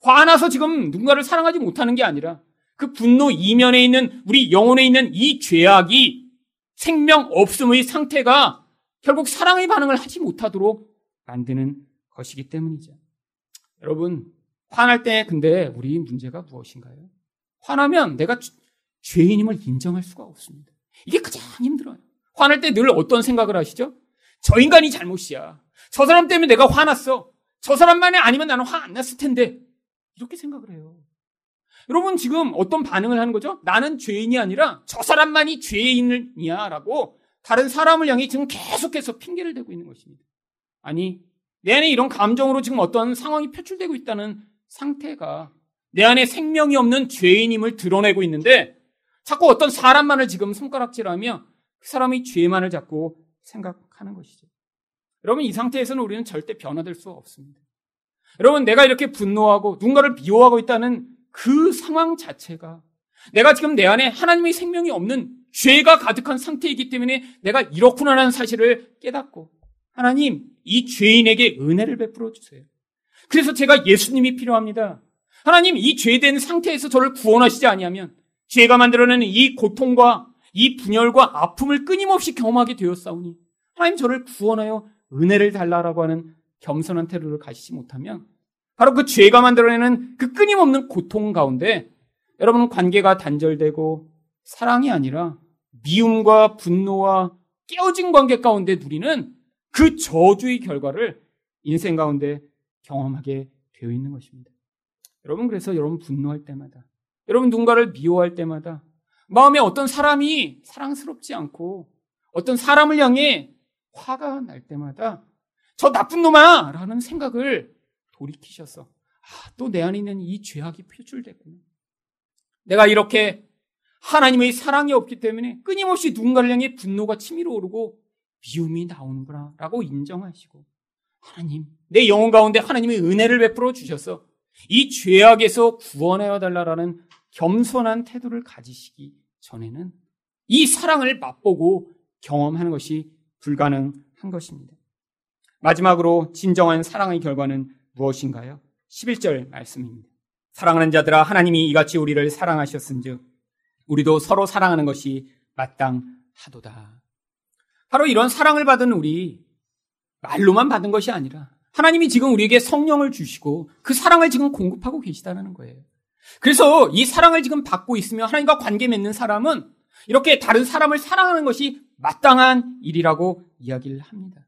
Speaker 1: 화나서 지금 누군가를 사랑하지 못하는 게 아니라 그 분노 이면에 있는 우리 영혼에 있는 이 죄악이 생명 없음의 상태가 결국 사랑의 반응을 하지 못하도록 만드는 것이기 때문이죠. 여러분, 화날 때 근데 우리 문제가 무엇인가요? 화나면 내가 죄인임을 인정할 수가 없습니다. 이게 가장 힘들어요. 화날 때늘 어떤 생각을 하시죠? 저 인간이 잘못이야. 저 사람 때문에 내가 화났어. 저 사람만이 아니면 나는 화 안 났을 텐데. 이렇게 생각을 해요. 여러분 지금 어떤 반응을 하는 거죠? 나는 죄인이 아니라 저 사람만이 죄인이야 라고 다른 사람을 향해 지금 계속해서 핑계를 대고 있는 것입니다. 아니, 내 안에 이런 감정으로 지금 어떤 상황이 표출되고 있다는 상태가 내 안에 생명이 없는 죄인임을 드러내고 있는데 자꾸 어떤 사람만을 지금 손가락질하며 그 사람이 죄만을 자꾸 생각하는 것이죠. 여러분, 이 상태에서는 우리는 절대 변화될 수 없습니다. 여러분, 내가 이렇게 분노하고 누군가를 미워하고 있다는 그 상황 자체가 내가 지금 내 안에 하나님의 생명이 없는 죄가 가득한 상태이기 때문에 내가 이렇구나라는 사실을 깨닫고 하나님 이 죄인에게 은혜를 베풀어 주세요. 그래서 제가 예수님이 필요합니다. 하나님 이 죄된 상태에서 저를 구원하시지 아니하면 죄가 만들어내는 이 고통과 이 분열과 아픔을 끊임없이 경험하게 되었사오니 하나님 저를 구원하여 은혜를 달라라고 하는 겸손한 태도를 가지지 못하면 바로 그 죄가 만들어내는 그 끊임없는 고통 가운데 여러분 관계가 단절되고 사랑이 아니라 미움과 분노와 깨어진 관계 가운데 누리는 그 저주의 결과를 인생 가운데 경험하게 되어 있는 것입니다. 여러분 그래서 여러분 분노할 때마다 여러분 누군가를 미워할 때마다 마음에 어떤 사람이 사랑스럽지 않고 어떤 사람을 향해 화가 날 때마다 저 나쁜 놈아! 라는 생각을 돌이키셔서 아, 또 내 안에 있는 이 죄악이 표출됐구나. 내가 이렇게 하나님의 사랑이 없기 때문에 끊임없이 누군가를 향해 분노가 치밀어 오르고 미움이 나오는구나 라고 인정하시고 하나님 내 영혼 가운데 하나님의 은혜를 베풀어 주셔서 이 죄악에서 구원하여 달라라는 겸손한 태도를 가지시기 전에는 이 사랑을 맛보고 경험하는 것이 불가능한 것입니다. 마지막으로 진정한 사랑의 결과는 무엇인가요? 11절 말씀입니다. 사랑하는 자들아 하나님이 이같이 우리를 사랑하셨은즉 우리도 서로 사랑하는 것이 마땅하도다. 바로 이런 사랑을 받은 우리 말로만 받은 것이 아니라 하나님이 지금 우리에게 성령을 주시고 그 사랑을 지금 공급하고 계시다는 거예요. 그래서 이 사랑을 지금 받고 있으며 하나님과 관계 맺는 사람은 이렇게 다른 사람을 사랑하는 것이 마땅한 일이라고 이야기를 합니다.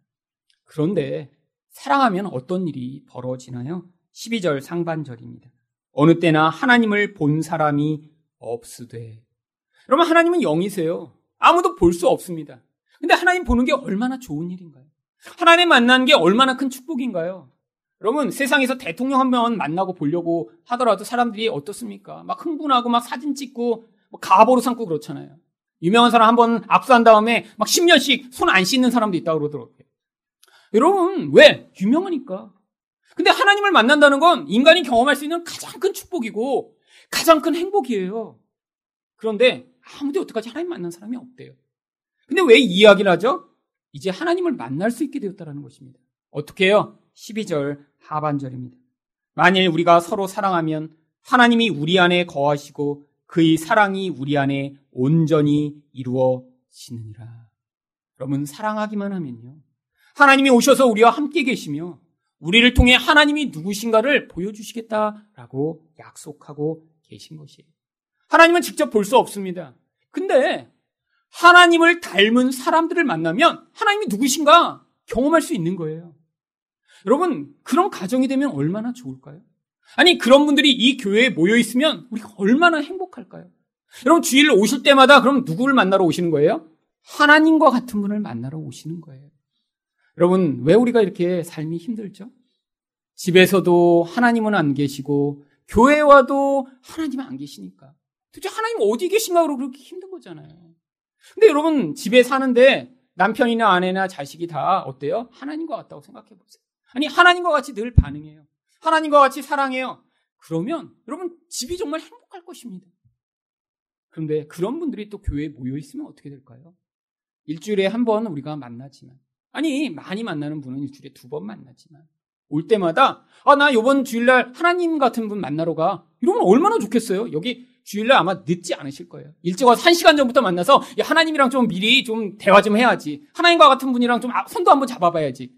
Speaker 1: 그런데 사랑하면 어떤 일이 벌어지나요? 12절 상반절입니다. 어느 때나 하나님을 본 사람이 없으되. 여러분, 하나님은 영이세요. 아무도 볼 수 없습니다. 근데 하나님 보는 게 얼마나 좋은 일인가요? 하나님 만나는 게 얼마나 큰 축복인가요? 여러분, 세상에서 대통령 한 명 만나고 보려고 하더라도 사람들이 어떻습니까? 막 흥분하고 막 사진 찍고 뭐 가보로 삼고 그렇잖아요. 유명한 사람 한번 압수한 다음에 막 10년씩 손 안 씻는 사람도 있다고 그러더라고요. 여러분, 왜? 유명하니까. 근데 하나님을 만난다는 건 인간이 경험할 수 있는 가장 큰 축복이고 가장 큰 행복이에요. 그런데 아무도 어떡하지 하나님 만난 사람이 없대요. 근데 왜이 이야기를 하죠? 이제 하나님을 만날 수 있게 되었다는 것입니다. 어떻게 해요? 12절 하반절입니다. 만일 우리가 서로 사랑하면 하나님이 우리 안에 거하시고 그의 사랑이 우리 안에 온전히 이루어지느니라. 여러분 사랑하기만 하면요. 하나님이 오셔서 우리와 함께 계시며 우리를 통해 하나님이 누구신가를 보여주시겠다라고 약속하고 계신 것이에요. 하나님은 직접 볼 수 없습니다. 근데 하나님을 닮은 사람들을 만나면 하나님이 누구신가 경험할 수 있는 거예요. 여러분, 그런 가정이 되면 얼마나 좋을까요? 아니, 그런 분들이 이 교회에 모여 있으면 우리가 얼마나 행복할까요? 여러분, 주일 오실 때마다 그럼 누구를 만나러 오시는 거예요? 하나님과 같은 분을 만나러 오시는 거예요. 여러분, 왜 우리가 이렇게 삶이 힘들죠? 집에서도 하나님은 안 계시고, 교회 와도 하나님은 안 계시니까. 도대체 하나님 어디 계신가 그러고 그렇게 힘든 거잖아요. 근데 여러분, 집에 사는데 남편이나 아내나 자식이 다 어때요? 하나님과 같다고 생각해 보세요. 아니, 하나님과 같이 늘 반응해요. 하나님과 같이 사랑해요. 그러면 여러분, 집이 정말 행복할 것입니다. 그런데 그런 분들이 또 교회에 모여 있으면 어떻게 될까요? 일주일에 한 번 우리가 만나지만, 아니, 많이 만나는 분은 일주일에 두 번 만나지만, 올 때마다, 아, 나 요번 주일날 하나님 같은 분 만나러 가. 이러면 얼마나 좋겠어요? 여기 주일날 아마 늦지 않으실 거예요. 일찍 와서 한 시간 전부터 만나서 하나님이랑 좀 미리 좀 대화 좀 해야지. 하나님과 같은 분이랑 좀 아, 손도 한번 잡아봐야지.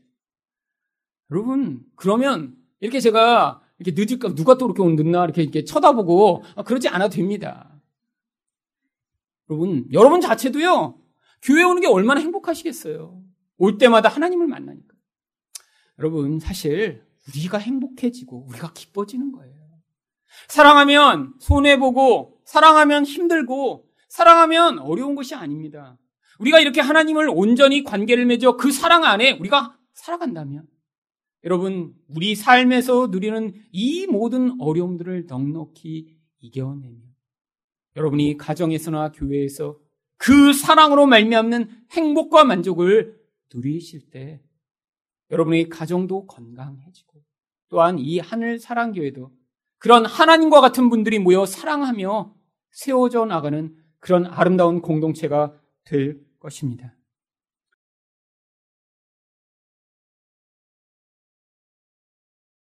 Speaker 1: 여러분, 그러면 이렇게 제가 이렇게 늦을까, 누가 또 이렇게 늦나 이렇게, 이렇게 쳐다보고 아, 그러지 않아도 됩니다. 여러분, 여러분 자체도요, 교회 오는 게 얼마나 행복하시겠어요. 올 때마다 하나님을 만나니까. 여러분, 사실 우리가 행복해지고 우리가 기뻐지는 거예요. 사랑하면 손해 보고, 사랑하면 힘들고, 사랑하면 어려운 것이 아닙니다. 우리가 이렇게 하나님을 온전히 관계를 맺어 그 사랑 안에 우리가 살아간다면, 여러분, 우리 삶에서 누리는 이 모든 어려움들을 넉넉히 이겨내며, 여러분이 가정에서나 교회에서 그 사랑으로 말미암는 행복과 만족을 누리실 때, 여러분의 가정도 건강해지고, 또한 이 하늘 사랑 교회도 그런 하나님과 같은 분들이 모여 사랑하며 세워져 나가는 그런 아름다운 공동체가 될 것입니다.